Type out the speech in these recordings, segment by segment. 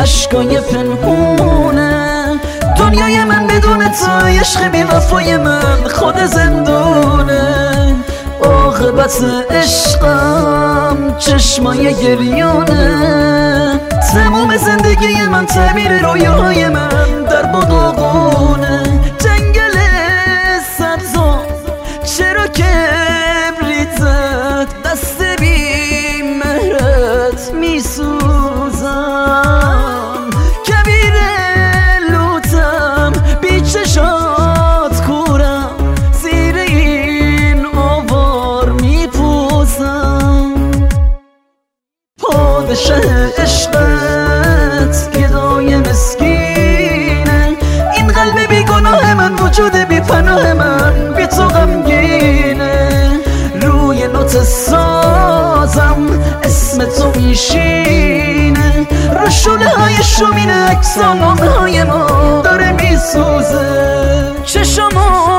عشقای پنهونه. دنیای من بدون تو عشق بی وفای من خود زندونه. آقبت عشقم چشمای گریانه. تموم زندگی من تعمیر رویاهای من. پادشه عشقت گدای مسکینه. این قلب بی گناه من وجود بی پناه من بی تو غمگینه. روی نوت سازم اسم تو میشینه. شده های شومین اکسانامه های ما داره میسوزه. چشمو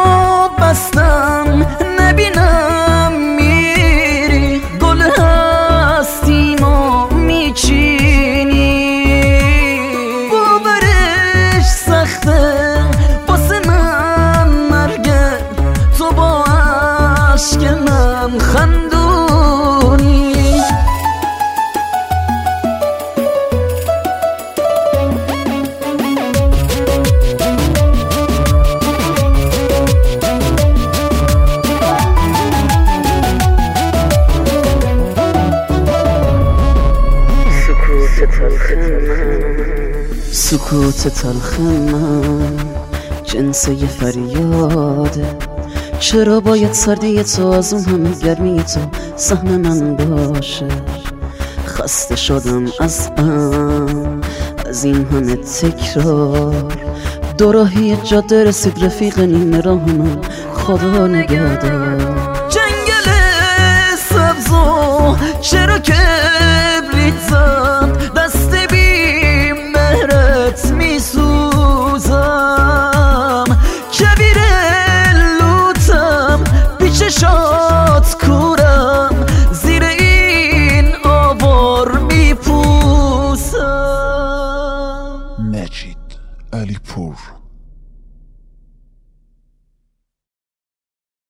سکوت تلخ من جنس یه فریاده چرا باید سردی تو از اون همه گرمی تو سهم من باشه؟ خسته شدم از غم از این همه تکرار. دوراهی جاده رسید رفیق نیمه راه من خدا نگهدار. جنگل سبزو چرا که Alipur.